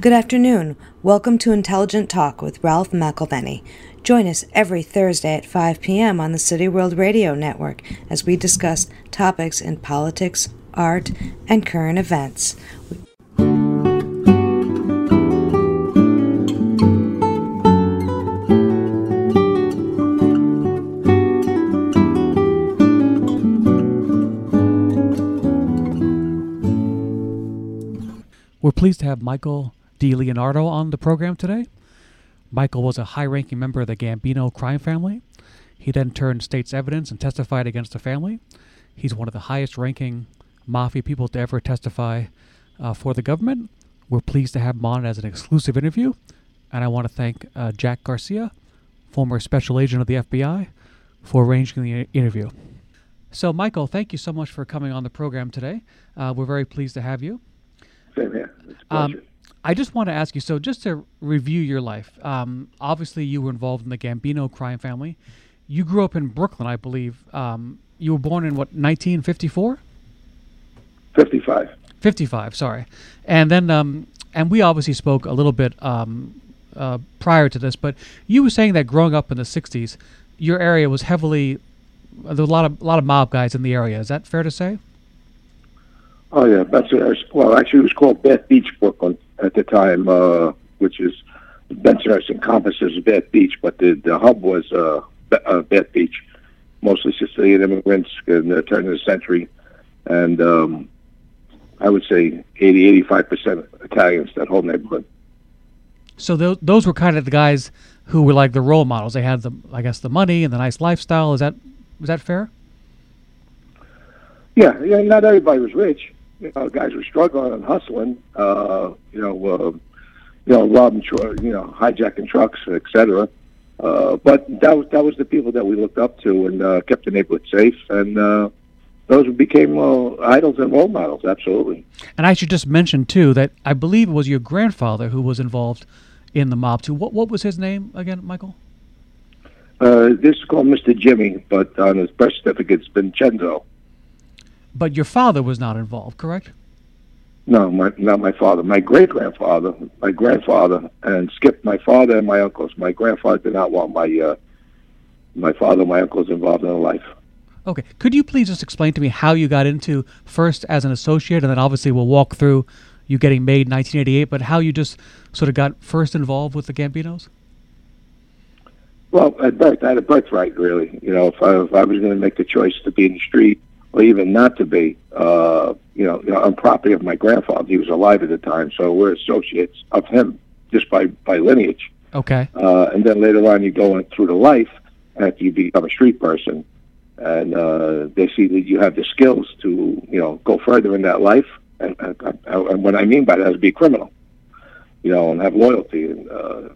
Good afternoon. Welcome to Intelligent Talk with Ralph McElvenny. Join us every Thursday at 5 p.m. on the City World Radio Network as we discuss topics in politics, art, and current events. We're pleased to have Michael DiLeonardo on the program today. Michael was a high ranking member of the Gambino crime family. He then turned state's evidence and testified against the family. He's one of the highest ranking mafia people to ever testify uh, for the government. We're pleased to have him on as an exclusive interview. And I want to thank uh, Jack Garcia, former special agent of the FBI, for arranging the interview. So, Michael, thank you so much for coming on the program today. Uh, we're very pleased to have you. Same here. It's a Um, pleasure. I just want to ask you so, just to review your life, um, obviously you were involved in the Gambino crime family. You grew up in Brooklyn, I believe. Um, you were born in what, 1954? 55. 55, sorry. And then, um, and we obviously spoke a little bit um, uh, prior to this, but you were saying that growing up in the 60s, your area was heavily, there were a lot of, a lot of mob guys in the area. Is that fair to say? Oh, yeah. That's well, actually, it was called Bath Beach, Brooklyn at the time, uh, which is Bensonhurst encompasses Bath Beach, but the, the hub was uh, uh, Bath Beach, mostly Sicilian immigrants in the turn of the century. And um, I would say 80, 85% Italians, that whole neighborhood. So those those were kind of the guys who were like the role models. They had the, I guess, the money and the nice lifestyle. Is that was that fair? Yeah, yeah. Not everybody was rich. You know, guys were struggling and hustling. Uh, you know, uh, you know, robbing, you know, hijacking trucks, et cetera. Uh, but that was that was the people that we looked up to and uh, kept the neighborhood safe, and uh, those became uh, idols and role models. Absolutely. And I should just mention too that I believe it was your grandfather who was involved in the mob too. What what was his name again, Michael? Uh, this is called Mr. Jimmy, but on his birth certificate it's Vincenzo. But your father was not involved, correct? No, my, not my father. My great grandfather, my grandfather, and Skip, my father and my uncles. My grandfather did not want my uh, my father, and my uncles involved in the life. Okay. Could you please just explain to me how you got into first as an associate, and then obviously we'll walk through you getting made in 1988, but how you just sort of got first involved with the Gambinos? Well, at birth, I had a birthright, really. You know, if I, if I was going to make the choice to be in the street or even not to be, uh, you know, you know, on property of my grandfather, he was alive at the time, so we're associates of him just by, by lineage. Okay. Uh, and then later on, you go in through the life after you become a street person, and uh, they see that you have the skills to, you know, go further in that life. And, and, and what I mean by that is be criminal, you know, and have loyalty and uh,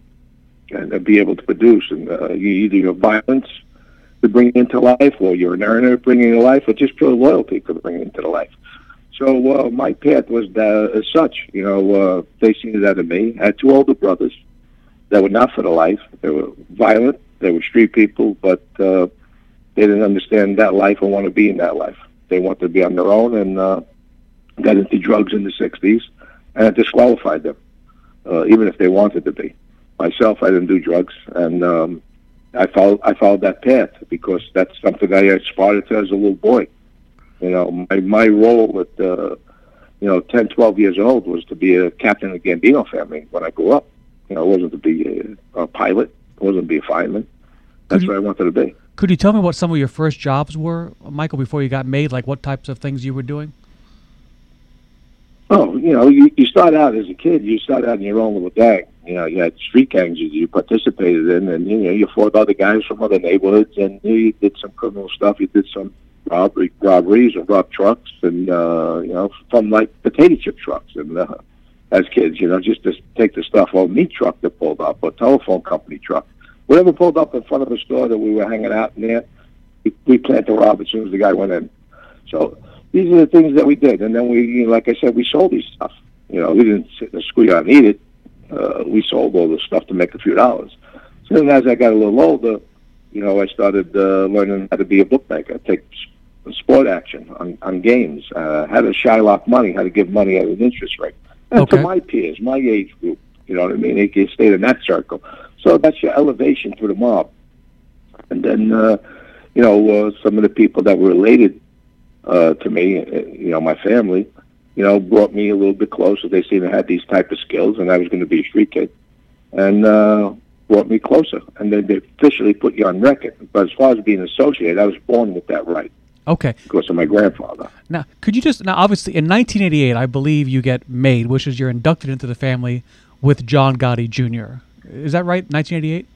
and be able to produce. And uh, you either your violence to bring into life, or you're an earner bringing to life, or just pure loyalty to bring into the life. So uh, my path was uh, as such. You know, uh, they seen out of me. I had two older brothers that were not for the life. They were violent. They were street people, but uh, they didn't understand that life and want to be in that life. They wanted to be on their own and uh, got into drugs in the '60s, and it disqualified them, uh, even if they wanted to be. Myself, I didn't do drugs, and um, I followed I followed that path because that's something I aspired to as a little boy. You know, my my role at uh, you know 10, 12 years old was to be a captain of the Gambino family when I grew up. You know, it wasn't to be a, a pilot. It wasn't to be a fireman. That's you- what I wanted to be. Could you tell me what some of your first jobs were, Michael, before you got made? Like what types of things you were doing? Oh, you know, you, you start out as a kid. You start out in your own little gang. You know, you had street gangs you participated in, and you know, you fought other guys from other neighborhoods, and you did some criminal stuff. You did some robbery, robberies, and robbed trucks, and uh, you know, from like potato chip trucks, and uh, as kids, you know, just to take the stuff or meat truck that pulled up, or telephone company truck, whatever pulled up in front of a store that we were hanging out in there, we, we planned to rob as soon as the guy went in. So these are the things that we did, and then we, you know, like I said, we sold these stuff. You know, we didn't sit in the schoolyard and eat it. Uh, we sold all the stuff to make a few dollars. So then, as I got a little older, you know, I started uh, learning how to be a bookmaker, take sport action on, on games, uh, how to Shylock money, how to give money at an interest rate. and Okay. to my peers, my age group. You know what I mean? They can stay in that circle. So that's your elevation to the mob. And then, uh, you know, uh, some of the people that were related uh, to me, uh, you know, my family, you know, brought me a little bit closer. They seen I had these type of skills, and I was going to be a street kid, and uh, brought me closer. And then they officially put you on record. But as far as being associated, I was born with that right Okay. because of my grandfather. Now, could you just now? Obviously, in 1988, I believe you get made, which is you're inducted into the family with John Gotti Jr. Is that right? 1988.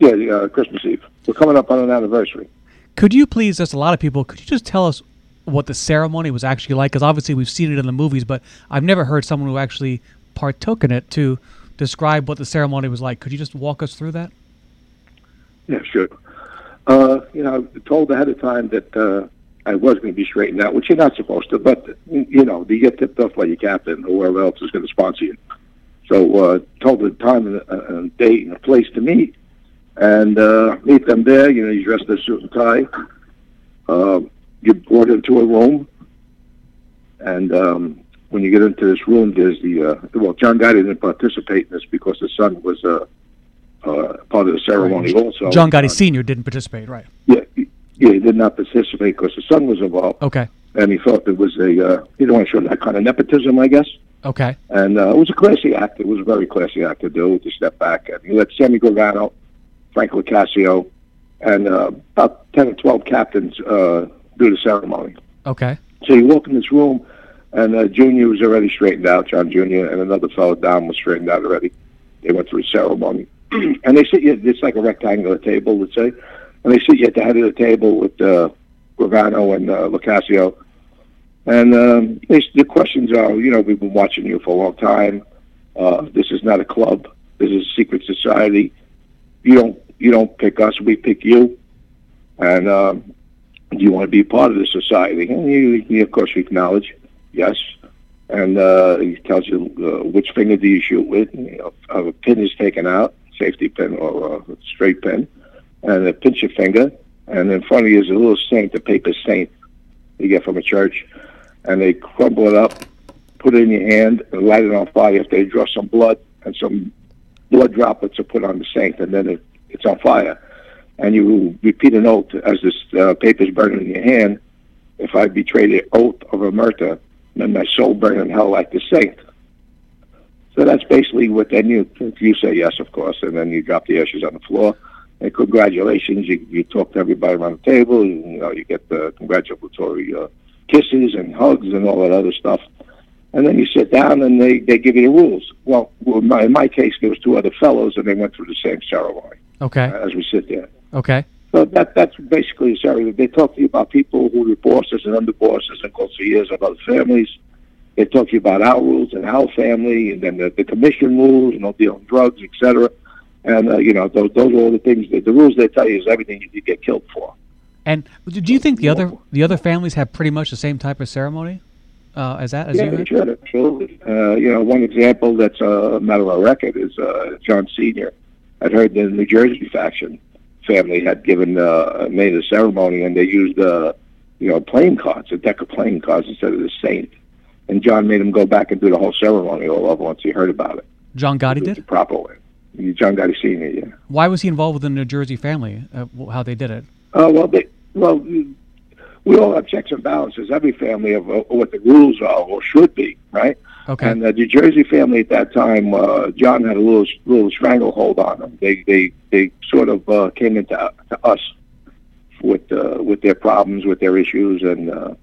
Yeah, uh, Christmas Eve. We're coming up on an anniversary. Could you please, just a lot of people, could you just tell us what the ceremony was actually like? Because obviously we've seen it in the movies, but I've never heard someone who actually partook in it to describe what the ceremony was like. Could you just walk us through that? Yeah, sure. Uh, you know, I told ahead of time that uh, I was going to be straightened out, which you're not supposed to. But you know, you get tipped off by your captain or whoever else is going to sponsor you. So uh, told the time and a, a date and a place to meet, and uh, meet them there. You know, you dressed in a suit and tie. Uh, you brought into a room, and um, when you get into this room, there's the uh, well, John Gotti didn't participate in this because his son was uh, uh, part of the ceremony also. John Gotti Uh, Sr. didn't participate, right? yeah, he- yeah, he did not participate because the son was involved, Okay. and he thought it was a uh, he didn't want to show that kind of nepotism, I guess. Okay. And uh, it was a classy act. It was a very classy act to do to step back. And he let Sammy Gravano, Frank Locascio, and uh, about ten or twelve captains uh, do the ceremony. Okay. So you walk in this room, and uh, Junior was already straightened out. John Junior and another fellow down was straightened out already. They went through the ceremony, and they sit you. It's like a rectangular table, let's say, and they sit you at the head of the table with uh, Gravano and uh, Locascio. And um, they, the questions are, you know, we've been watching you for a long time. Uh, this is not a club. This is a secret society. You don't you don't pick us. We pick you. And um, do you want to be part of the society? And you, you of course, acknowledge yes. And uh, he tells you uh, which finger do you shoot with. You know, a pin is taken out, safety pin or a straight pin, and a pinch your finger. And in front of you is a little saint, a paper saint you get from a church, and they crumble it up, put it in your hand, and light it on fire. If they draw some blood and some blood droplets are put on the saint, and then it, it's on fire. And you repeat an oath as this uh, paper is burning in your hand. If I betray the oath of a murder, then my soul burn in hell like the saint. So that's basically what then you you say yes, of course, and then you drop the ashes on the floor. And congratulations, you you talk to everybody around the table. You, you know, you get the congratulatory uh, kisses and hugs and all that other stuff. And then you sit down and they, they give you the rules. Well, well my, in my case, there was two other fellows and they went through the same ceremony Okay. as we sit there. Okay. So that that's basically the ceremony. They talk to you about people who were bosses and under bosses and consiglieres of other families. They talk to you about our rules and our family, and then the, the commission rules, you know, dealing drugs, etc. And uh, you know, those those are all the things. That, the rules they tell you is everything you could get killed for. And do you think the other the other families have pretty much the same type of ceremony uh, as that as yeah, you sure, absolutely. Uh, you know, one example that's a matter of record is uh, John Senior. I'd heard the New Jersey faction family had given uh, made a ceremony, and they used uh, you know playing cards, a deck of playing cards instead of the saint. And John made him go back and do the whole ceremony all over once he heard about it. John Gotti did. the proper way. John Gotti Senior, yeah. Why was he involved with the New Jersey family? Uh, how they did it? Uh, well, they, well, we all have checks and balances. Every family of uh, what the rules are or should be, right? Okay. And the New Jersey family at that time, uh, John had a little little stranglehold on them. They they they sort of uh, came into to us with uh, with their problems, with their issues, and uh,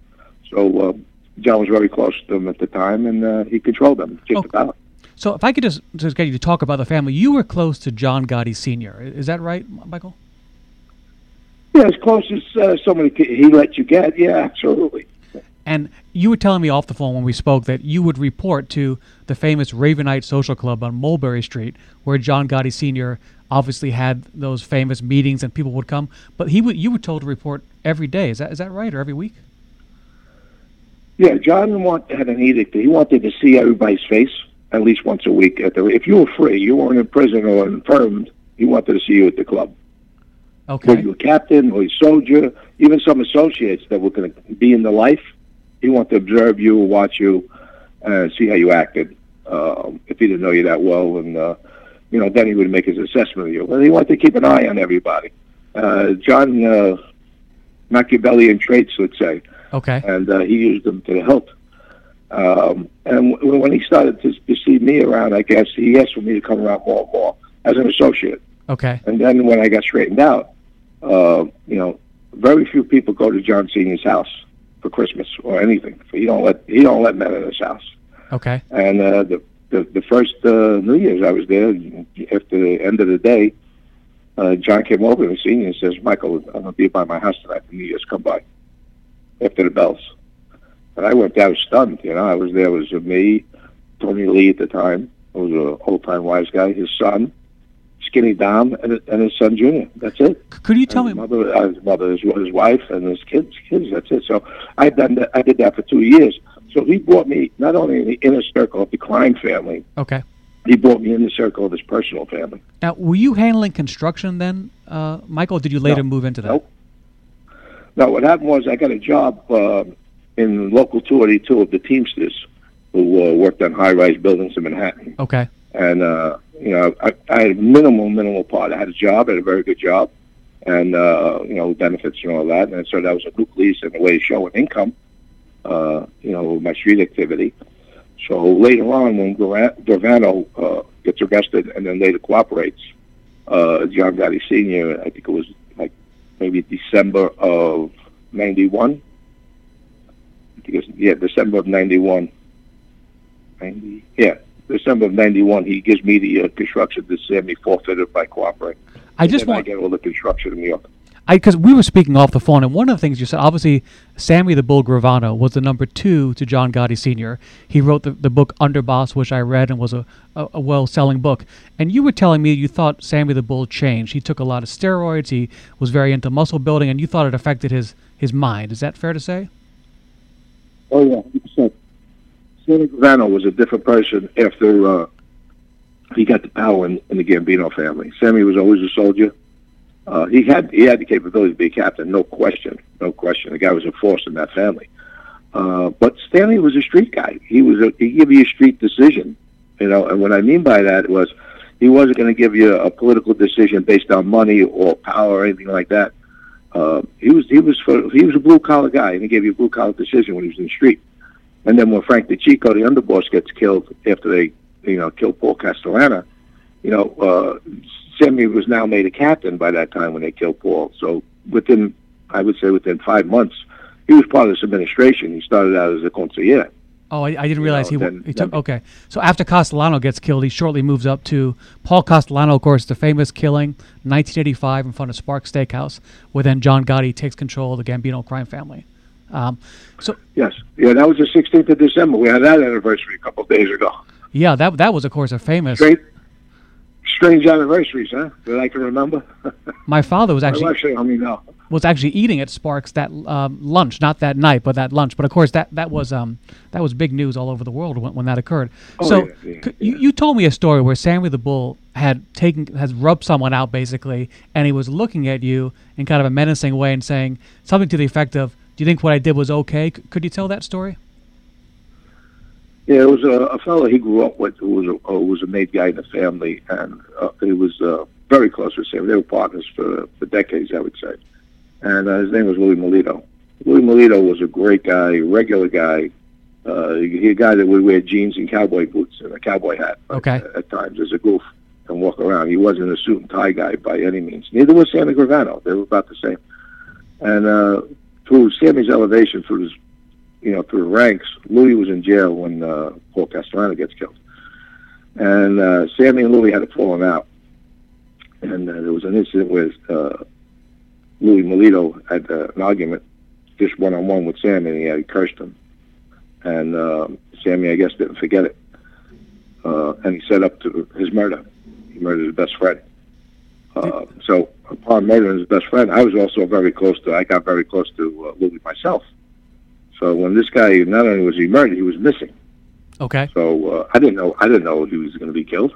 so uh, John was very close to them at the time, and uh, he controlled them, kicked Oh. them out. so if I could just just get you to talk about the family, you were close to John Gotti Sr. Is that right, Michael? Yeah, as close as uh, somebody he let you get. Yeah, absolutely. And you were telling me off the phone when we spoke that you would report to the famous Ravenite Social Club on Mulberry Street, where John Gotti Sr. obviously had those famous meetings and people would come. But he would, you were told to report every day. Is that is that right, or every week? Yeah, John want, had an edict. He wanted to see everybody's face at least once a week. At the, if you were free, you weren't in prison or infirmed, he wanted to see you at the club. Okay. Whether you were captain or a soldier, even some associates that were going to be in the life, he wanted to observe you, watch you, and see how you acted. Um, if he didn't know you that well, and uh, you know, then he would make his assessment of you. Well, he wanted to keep an eye on everybody. Uh, John uh, Machiavellian traits, let's say, Okay. and uh, he used them to help. Um, and w- when he started to, to see me around, I guess he asked for me to come around more and more as an associate. Okay. And then when I got straightened out, uh, you know, very few people go to John Senior's house for Christmas or anything. He don't let he don't let men in his house. Okay. And uh, the, the the first uh, New Year's I was there, after the end of the day, uh, John came over to me and says, "Michael, I'm gonna be by my house tonight for New Year's. Come by after the bells." And I went down stunned. You know, I was there. It was me, Tony Lee at the time. It was a old time wise guy. His son, Skinny Dom, and, and his son Junior. That's it. Could you tell his me? mother, uh, his mother, his, his wife, and his kids. Kids. That's it. So I done that. I did that for two years. So he brought me not only in the inner circle of the Klein family, Okay. he brought me in the circle of his personal family. Now, were you handling construction then, uh, Michael? Did you later No. move into that? Nope. No, what happened was I got a job uh, in local 282 of the Teamsters, who uh, worked on high-rise buildings in Manhattan. Okay. And uh, you know, I, I had minimal, minimal part. I had a job, I had a very good job, and uh, you know, benefits and all that. And so that was a nucleus and a way of showing income, uh, you know, my street activity. So later on, when Gra- Gravano uh, gets arrested and then later cooperates, uh, John Gotti Sr., I think it was like maybe December of 91. I think it was, yeah, December of 91. 90, yeah, December of '91, he gives me the uh, construction to send me forfeited by cooperating. I just want to get all the construction in New York. I because we were speaking off the phone, and one of the things you said, obviously, Sammy the Bull Gravano was the number two to John Gotti Sr. He wrote the, the book Underboss, which I read and was a, a, a well selling book. And you were telling me you thought Sammy the Bull changed. He took a lot of steroids. He was very into muscle building, and you thought it affected his his mind. Is that fair to say? Oh yeah, percent. Sammy Gravano was a different person after uh, he got the power in, in the Gambino family. Sammy was always a soldier. Uh, he had he had the capability to be a captain, no question, no question. The guy was a force in that family. Uh, but Stanley was a street guy. He was he give you a street decision, you know. And what I mean by that was he wasn't going to give you a political decision based on money or power or anything like that. Uh, he was he was for, he was a blue collar guy, and he gave you a blue collar decision when he was in the street. And then when Frank DeCicco, the underboss, gets killed after they you know kill Paul Castellano, you know uh, Sammy was now made a captain by that time when they killed Paul. So within I would say within five months, he was part of this administration. He started out as a consigliere. Oh, I, I didn't realize know, he, then- he took. then- Okay, so after Castellano gets killed, he shortly moves up to Paul Castellano. Of course, the famous killing, 1985, in front of Spark Steakhouse, where then John Gotti takes control of the Gambino crime family. Um, so Yes, yeah, that was the 16th of December. We had that anniversary a couple of days ago. yeah, that that was of course a famous. Strange, strange anniversaries, huh? That I can remember. My father was Actually, actually actually, I mean, no. was actually eating at Sparks that um, lunch, not that night, but that lunch. But of course, that that was um, that was big news all over the world when, when that occurred. Oh, so yeah, yeah, c- You, you told me a story where Sammy the Bull had taken has rubbed someone out basically, and he was looking at you in kind of a menacing way and saying something to the effect of, "Do you think what I did was okay?" C- could you tell that story? Yeah, it was a, a fellow he grew up with who was a, who was a made guy in the family, and uh, he was uh, very close with Sam. They were partners for, for decades, I would say. And uh, his name was Louis Milito. Louis Milito was a great guy, regular guy. Uh, he a guy that would wear jeans and cowboy boots and a cowboy hat Okay. at, at times as a goof and walk around. He wasn't a suit and tie guy by any means. Neither was Sammy Gravano. They were about the same. And uh, through Sammy's elevation, through his you know, through the ranks. Louis was in jail when uh, Paul Castellano gets killed, and uh, Sammy and Louis had a falling out. And uh, there was an incident where uh, Louis Milito had uh, an argument, just one on one with Sammy, and he had cursed him. And uh, Sammy, I guess, didn't forget it, uh, and he set up to his murder. He murdered his best friend. Uh, so upon murdering his best friend, I was also very close to. I got very close to uh, Louis myself. So when this guy not only was he murdered, he was missing. Okay. So uh, I didn't know I didn't know he was going to be killed.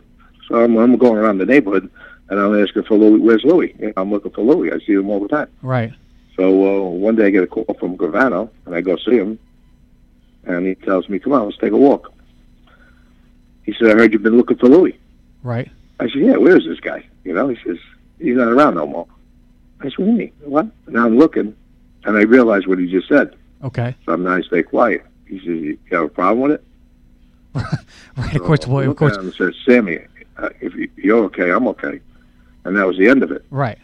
So I'm, I'm going around the neighborhood and I'm asking for Louis. Where's Louis? Know, I'm looking for Louis. I see him all the time. Right. So uh, one day I get a call from Gravano and I go see him, and he tells me, "Come on, let's take a walk." he said, I heard you've been looking for Louis. Right. I said, yeah, where is this guy? You know, he says, he's not around no more. I said, what do you mean? What? Now I'm looking, and I realized what he just said. Okay. So I'm now I stay quiet. He says, you have a problem with it? right. Of course. So Well, of course. and said, Sammy, uh, if you- you're okay, I'm okay. And that was the end of it. Right.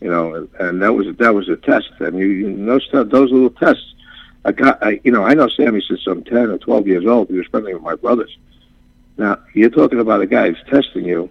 you know, and, and that was that was a test. And you, you know, those little tests. I got, I, you know, I know Sammy since I'm ten or twelve years old. He was friendly with my brothers. Now you're talking about a guy who's testing you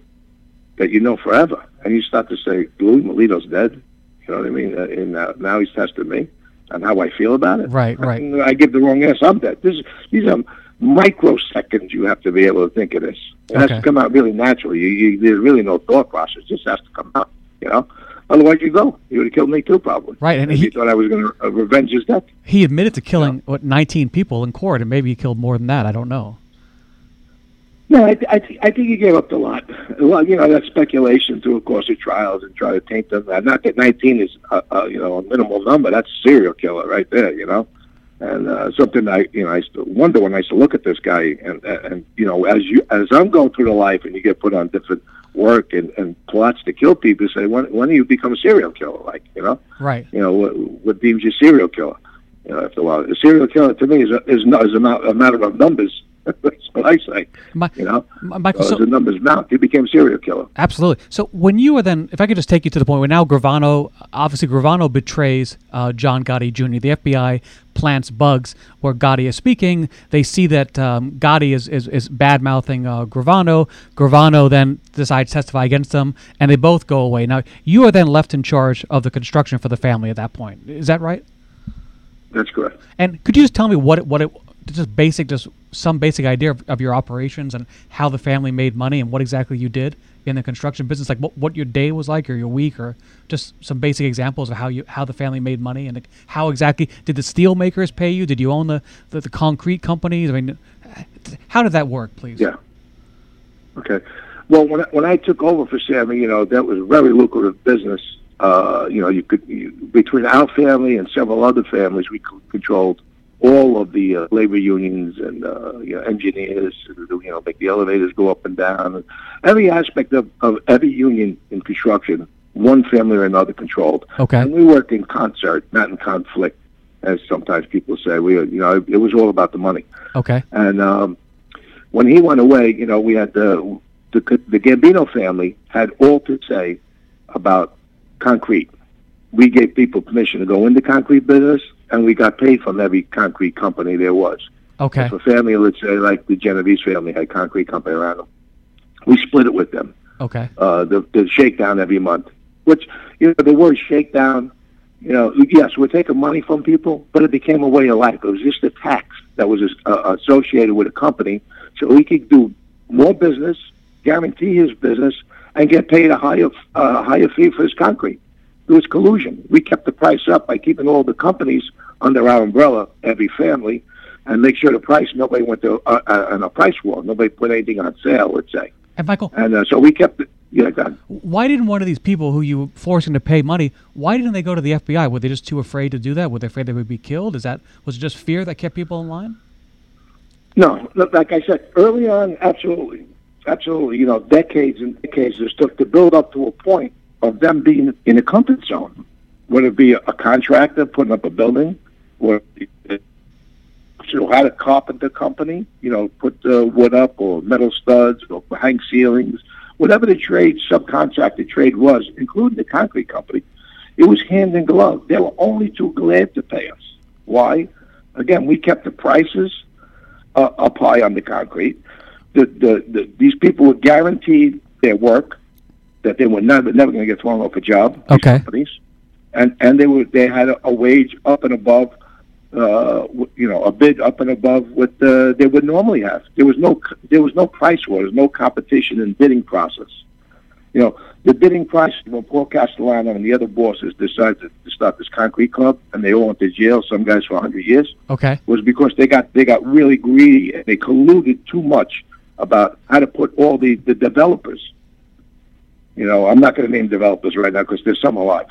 that you know forever, and you start to say, Louis Milito's dead. You know what I mean? Uh, And uh, now he's testing me and how I feel about it. Right. Right. And I give the wrong answer. I'm dead. This, is- these are microseconds you have to be able to think of this. It has to come out really naturally. You, you, there's really no thought process. It just has to come out. You know. Otherwise, you go. You would have killed me too, probably. Right, and he- you thought I was going to uh, revenge his death. He admitted to killing what 19 people in court, and maybe he killed more than that. I don't know. No, I, I, thi- I think he gave up a lot. Well, you know, that's speculation through a course of trials and try to taint them. Not that 19 is, uh, uh, you know, a minimal number. That's a serial killer right there, you know. And uh, something I, you know, I used to wonder when I used to look at this guy, and and you know, as you as I'm going through the life, and you get put on different work and, and plots to kill people, you say, when when do you become a serial killer? Like, you know, Right. you know, what, what deems you a serial killer? You know, after a while, a serial killer to me is a, is not is a, ma- a matter of numbers. That's what I say. My, You know, Michael, uh, so- the numbers mount. He became a serial killer. Absolutely. So when you were then, if I could just take you to the point where now Gravano, obviously Gravano betrays uh, John Gotti Jr. The FBI plants bugs where Gotti is speaking. They see that um, Gotti is, is, is bad mouthing uh, Gravano. Gravano then decides to testify against them, and they both go away. Now you are then left in charge of the construction for the family at that point. Is that right? That's correct. And could you just tell me what it, what it, just basic, just some basic idea of, of your operations and how the family made money and what exactly you did in the construction business, like what, what your day was like or your week, or just some basic examples of how you how the family made money and how exactly did the steel makers pay you? Did you own the, the, the concrete companies? I mean, how did that work, please? Yeah. Okay. Well, when I, when I took over for Sammy, you know, that was a very lucrative business. Uh, you know, you could you, between our family and several other families, we controlled all of the uh, labor unions and uh, you know, engineers. You know, make the elevators go up and down. Every aspect of, of every union in construction, one family or another controlled. Okay. And we worked in concert, not in conflict, as sometimes people say. We, you know, it was all about the money. Okay. And um, when he went away, you know, we had the, the the Gambino family had all to say about concrete. We gave people permission to go into concrete business, and we got paid from every concrete company there was. Okay. If a family, let's say, like the Genovese family, had concrete company around them, we split it with them. Okay. Uh, the the shakedown every month, which you know the word shakedown. You know, yes, we're taking money from people, but it became a way of life. It was just a tax that was uh, associated with a company, so he could do more business, guarantee his business, and get paid a higher uh, higher fee for his concrete. It was collusion. We kept the price up by keeping all the companies under our umbrella, every family, and make sure the price nobody went to uh, uh, on a price war. Nobody put anything on sale. Let's say, And Michael, and uh, so we kept it. Yeah, ahead. why didn't one of these people who you were forcing to pay money, why didn't they go to the FBI? Were they just too afraid to do that? Were they afraid they would be killed? Is that was it just fear that kept people in line? No, like I said early on, absolutely, absolutely. You know, decades and decades this took to build up to a point of them being in a comfort zone. Whether it be a, contractor putting up a building, or you know, had a carpenter company, you know, put the wood up or metal studs or hang ceilings, whatever the trade subcontractor trade was, including the concrete company. It was hand in glove. They were only too glad to pay us. Why? Again, we kept the prices uh, up high on the concrete. The, the, the, these people were guaranteed their work, that they were never, never going to get thrown off a job. Okay. Companies, and and they were they had a, a wage up and above, uh, you know, a bid up and above what uh, they would normally have. There was no there was no price war. There was no competition in bidding process. You know, the bidding price when Paul Castellano and the other bosses decided to, to start this concrete club, and they all went to jail. Some guys for 100 years Okay. was because they got they got really greedy and they colluded too much about how to put all the the developers. You know, I'm not going to name developers right now because there's some alive,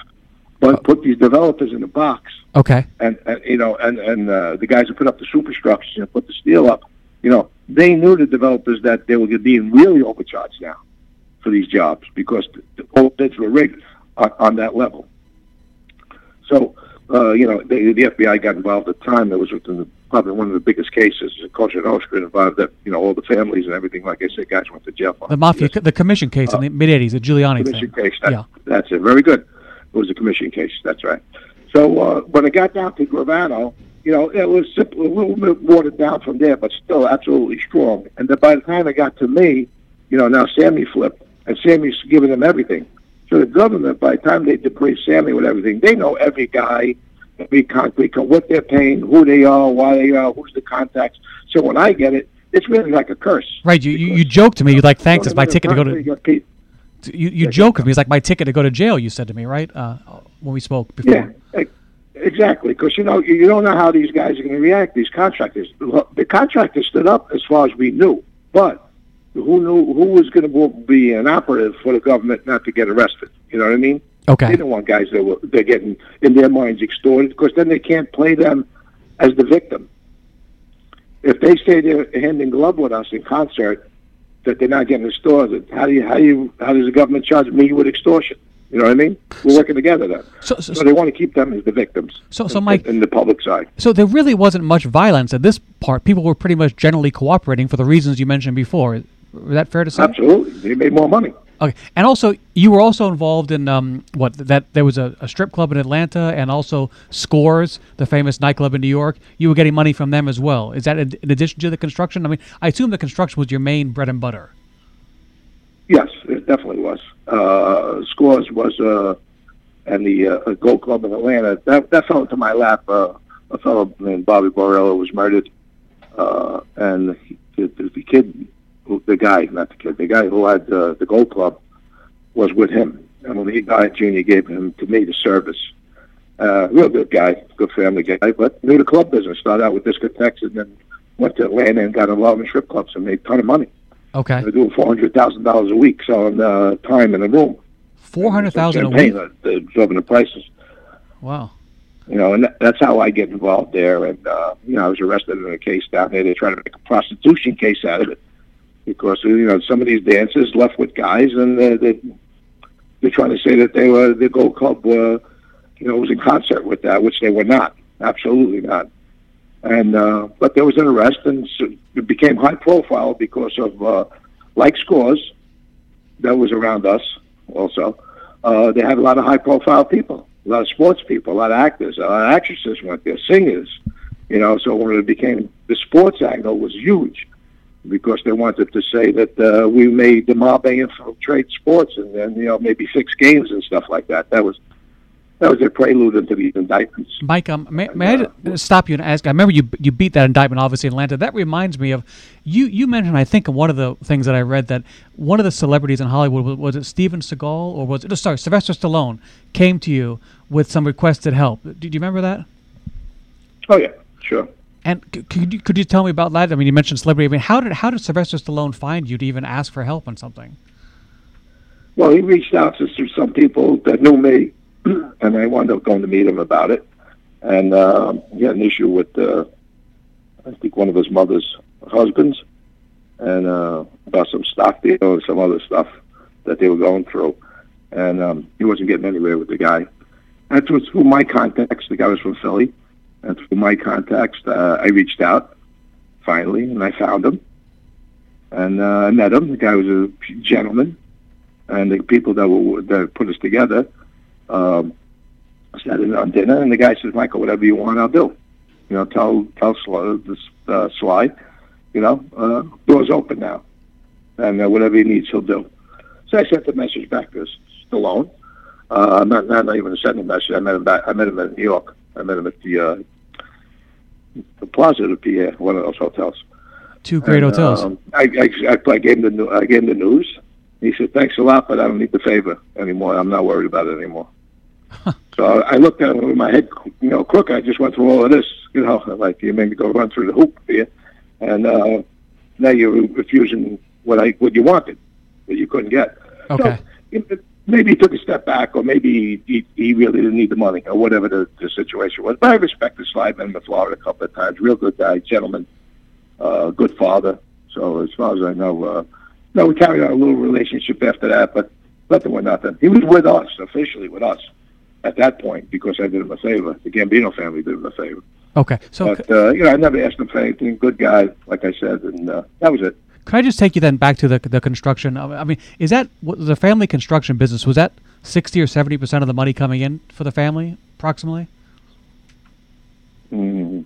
but put these developers in a box Okay. and, and you know and and uh, the guys who put up the superstructures and put the steel up. You know, they knew the developers that they were being really overcharged now for these jobs because the, the bids were rigged on, on that level. So, uh, you know, the, the FBI got involved at the time. It was within the, probably one of the biggest cases. Cosa Nostra involved that, you know, all the families and everything. Like I said, guys went to jail for The mafia, this. the commission case in the mid 80s, the Giuliani commission thing. case. That, Yeah. That's it. Very good. It was a commission case. That's right. So uh, when it got down to Gravano, you know, it was simple, a little bit watered down from there, but still absolutely strong. And then by the time it got to me, you know, now Sammy flipped, and Sammy's giving them everything. So the government, by the time they debrief Sammy with everything, they know every guy, every concrete, co- what they're paying, who they are, why they are, who's the contacts. So when I get it, it's really like a curse. Right. You, you, you joked to me. You're like, thanks, it's my ticket to go to. you You, joke with me. It's like my ticket to go to jail, you said to me, right? Uh, when we spoke before. Yeah, exactly. Because you know you you don't know how these guys are going to react. These contractors, the contractors stood up as far as we knew, but who knew who was going to be an operative for the government not to get arrested? You know what I mean? They don't want guys that were they're getting in their minds extorted because then they can't play them as the victim. If they say they're hand in glove with us in concert, that they're not getting extorted, how do you how do you how does the government charge me with extortion? You know what I mean? We're working together then. So, so, So they want to keep them as the victims. So- so Mike- in the public side. So there really wasn't much violence at this part. People were pretty much generally cooperating for the reasons you mentioned before. Is that fair to say? Absolutely, they made more money. Okay. And also, you were also involved in um, what that there was a, a strip club in Atlanta and also Scores, the famous nightclub in New York. You were getting money from them as well. Is that in addition to the construction? I mean, I assume the construction was your main bread and butter. Yes, it definitely was. Uh, Scores was, uh, and the uh, Gold Club in Atlanta. That that fell into my lap. Uh, a fellow named Bobby Borriello was murdered, uh, and the, the, the kid, who, the guy, not the kid, the guy who had uh, the Gold Club, was with him. And when he died, Junior gave him to me the service. Uh, real good guy, good family guy, but knew the club business. Started out with discotheques and then went to Atlanta and got involved in strip clubs and made a ton of money. Okay. They're doing four hundred thousand dollars a week selling uh, time in a room. Four hundred thousand a week. They're dropping the prices. Wow. You know, and that, that's how I get involved there. And uh, you know, I was arrested in a case down there. They try to make a prostitution case out of it because you know some of these dancers left with guys, and uh, they they're trying to say that they were the Gold Club, uh, you know, was in concert with that, which they were not. Absolutely not. And uh, but there was an arrest, and it became high profile because of uh, like scores that was around us. Also, uh, they had a lot of high profile people, a lot of sports people, a lot of actors, a lot of actresses went there, singers. You know, so when it became the sports angle was huge because they wanted to say that uh, we made the mob infiltrate sports and then you know maybe fix games and stuff like that. That was that was their prelude into these indictments. Mike, um, may, may I stop you and ask? I remember you you beat that indictment, obviously in Atlanta. That reminds me of you. You mentioned, I think, one of the things that I read that one of the celebrities in Hollywood was, was it Steven Seagal or was it? Sorry, Sylvester Stallone came to you with some requested help. Do you remember that? Oh yeah, sure. And could you, could you tell me about that? I mean, you mentioned celebrity. I mean, how did how did Sylvester Stallone find you to even ask for help on something? Well, he reached out to some people that knew me, and I wound up going to meet him about it. And uh, he had an issue with, uh, I think, one of his mother's husbands, and uh, about some stock deal and some other stuff that they were going through. And um, he wasn't getting anywhere with the guy. And through, through my contacts, the guy was from Philly, and through my contacts, uh, I reached out finally, and I found him. And uh, I met him. The guy was a gentleman and the people that were that put us together um, sat in on dinner, and the guy says, "Michael, whatever you want, I'll do. You know, tell tell Sly, this uh, Sly, you know, uh, doors open now, and uh, whatever he needs, he'll do." So I sent the message back to Stallone. Uh, not not not even sending a message. I met him back. I met him in New York. I met him at the uh, the Plaza of Pierre, one of those hotels. Two great And, hotels. Um, I, I, I, gave him the I gave him the news. He said, "Thanks a lot, but I don't need the favor anymore. I'm not worried about it anymore." so I looked at him with my head, you know, crooked. I just went through all of this, you know, like you made me go run through the hoop here, and uh, now you're refusing what I what you wanted, that you couldn't get. Okay. So, maybe he took a step back, or maybe he, he really didn't need the money, or whatever the, the situation was. But I respect the slide. Met him in Florida a couple of times. Real good guy, gentleman, uh, good father. So as far as I know, uh, no, we carried on a little relationship after that, but nothing with nothing. He was with us officially with us at that point because I did him a favor. The Gambino family did him a favor. Okay, so But uh, you know, I never asked him for anything. Good guy, like I said, and uh, that was it. Could I just take you then back to the the construction? I mean, is that the family construction business? Was that sixty or seventy percent of the money coming in for the family, approximately? Mm.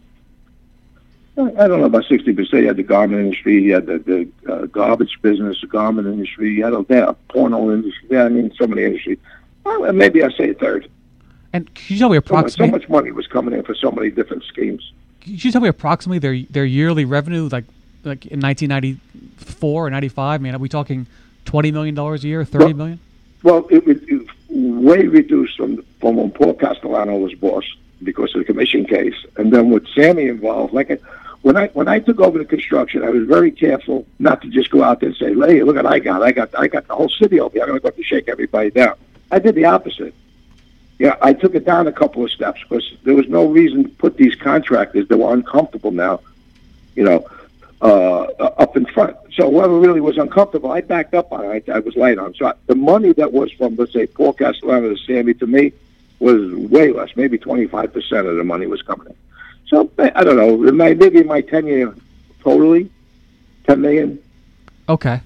I don't know about sixty percent. You had the garment industry, you had the, the uh, garbage business, the garment industry, you had the porno industry. Yeah, I mean, so many industries. Well, maybe I say a third. And could you tell me So much, so much money was coming in for so many different schemes. Could you tell me approximately their their yearly revenue, like like in nineteen ninety four or ninety five? I mean, are we talking twenty million dollars a year, thirty Well- million? Well, it was way reduced from from when Paul Castellano was boss because of the commission case, and then with Sammy involved. Like when I when I took over the construction, I was very careful not to just go out there and say, "Hey, look what I got! I got I got the whole city over here. I'm going to go up to shake everybody down." I did the opposite. Yeah, I took it down a couple of steps because there was no reason to put these contractors that were uncomfortable now, you know, uh, up in front. So whoever really was uncomfortable, I backed up on it. I, I was light on. So I, the money that was from, let's say, Paul Castellano to Sammy to me was way less. Maybe 25% of the money was coming in. So I don't know. my- Maybe my tenure, totally, 10 million, Okay.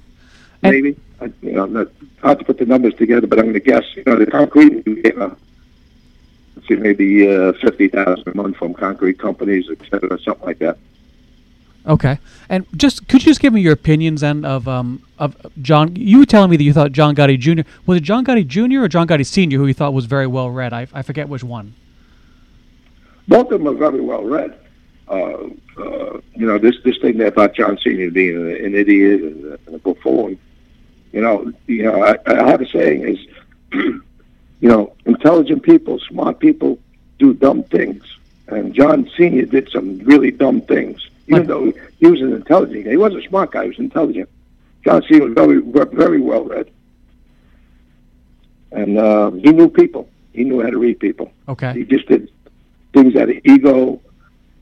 And- maybe. I, you know, not hard to put the numbers together, but I'm going to guess. You know, the concrete, a, let's see, maybe uh, 50000 a month from concrete companies, et cetera, something like that. Okay. And just could you just give me your opinions then of um of John? You were telling me that you thought John Gotti Jr. was it John Gotti Jr. or John Gotti Sr. who you thought was very well read? I, I forget which one. both of them are very well read. Uh, uh, you know, this this thing about John Senior being an, idiot and a, and a buffoon. You know, you know, I, I have a saying is, you know, intelligent people, smart people do dumb things, and John Senior did some really dumb things. Even though he was an intelligent guy, he wasn't a smart guy. He was intelligent. John Senior was very very well read, and uh, he knew people. He knew how to read people. Okay. He just did things out of ego.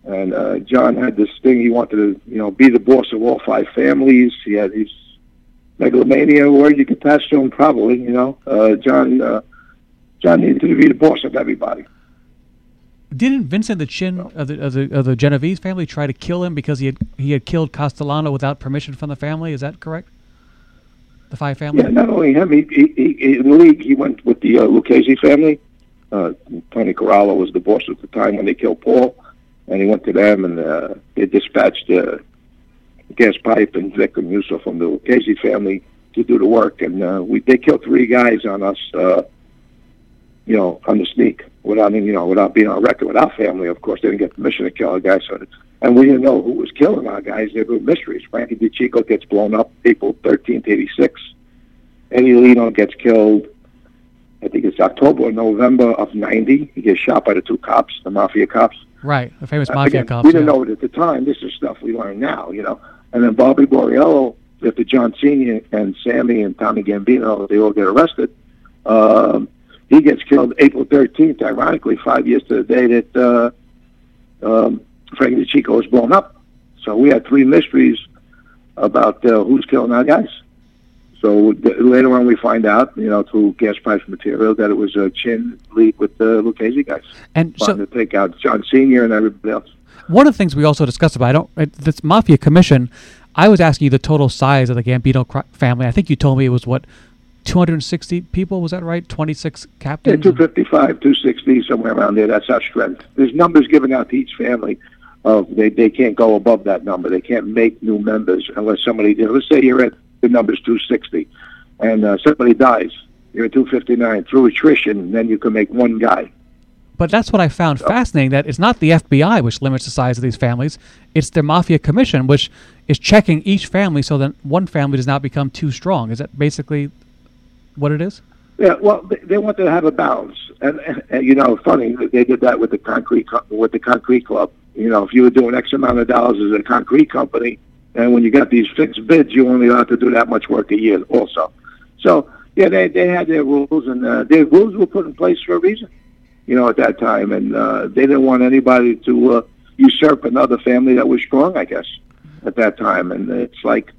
And uh, John had this thing he wanted to, you know, be the boss of all five families. He had these megalomania word you could pass to him, probably. You know, uh, John. Uh, John needed to be the boss of everybody. Didn't Vincent the Chin of the, of the of the Genovese family try to kill him because he had he had killed Castellano without permission from the family? Is that correct? The five family. Yeah, not only him. He, he, he in the league. He went with the uh, Lucchese family. Uh, Tony Corallo was the boss at the time when they killed Paul, and he went to them and uh, they dispatched uh, Gas Pipe and Vic Amuso from the Lucchese family to do the work, and uh, we they killed three guys on us. Uh, you know, on the sneak without you know, without being on record with our family. Of course, they didn't get permission to kill our guys, so and we didn't know who was killing our guys. They were mysteries. Frankie DeCicco gets blown up April 13th, 86. Eddie Lino gets killed, I think it's October or November of 90. He gets shot by the two cops, the mafia cops. Right. The famous Uh, mafia again, cops. We didn't yeah. know it at the time. This is stuff we learn now, you know. And then Bobby Borriello, after John Senior and Sammy and Tommy Gambino, they all get arrested. Um, he gets killed April 13th, ironically, five years to the day that uh, um, Frankie DeCicco was blown up. So we had three mysteries about uh, who's killing our guys. So th- later on, we find out, you know, through gas price material, that it was a chin leak with the Lucchese guys And so trying to take out John Senior and everybody else. one of the things we also discussed about I don't this mafia commission. I was asking you the total size of the Gambino cr- family. I think you told me it was what 260 people. Was that right? 26 Yeah, captains. 255, 260, somewhere around there. That's our strength. There's numbers given out to each family. Of they they can't go above that number. They can't make new members unless somebody. Let's say you're at the number's 260, and uh, somebody dies. You're at 259 through attrition. Then you can make one guy. But that's what I found fascinating. That it's not the FBI which limits the size of these families; it's the mafia commission which is checking each family so that one family does not become too strong. Is that basically what it is? Yeah, well, they, they want to have a balance, and, and, you know, funny they did that with the concrete co- with the concrete club. You know, if you were doing X amount of dollars as a concrete company, and when you got these fixed bids, you only allowed to do that much work a year, also. So yeah, they they had their rules, and uh, their rules were put in place for a reason. You know, at that time, and uh, they didn't want anybody to uh, usurp another family that was strong. I guess. at that time, and it's like,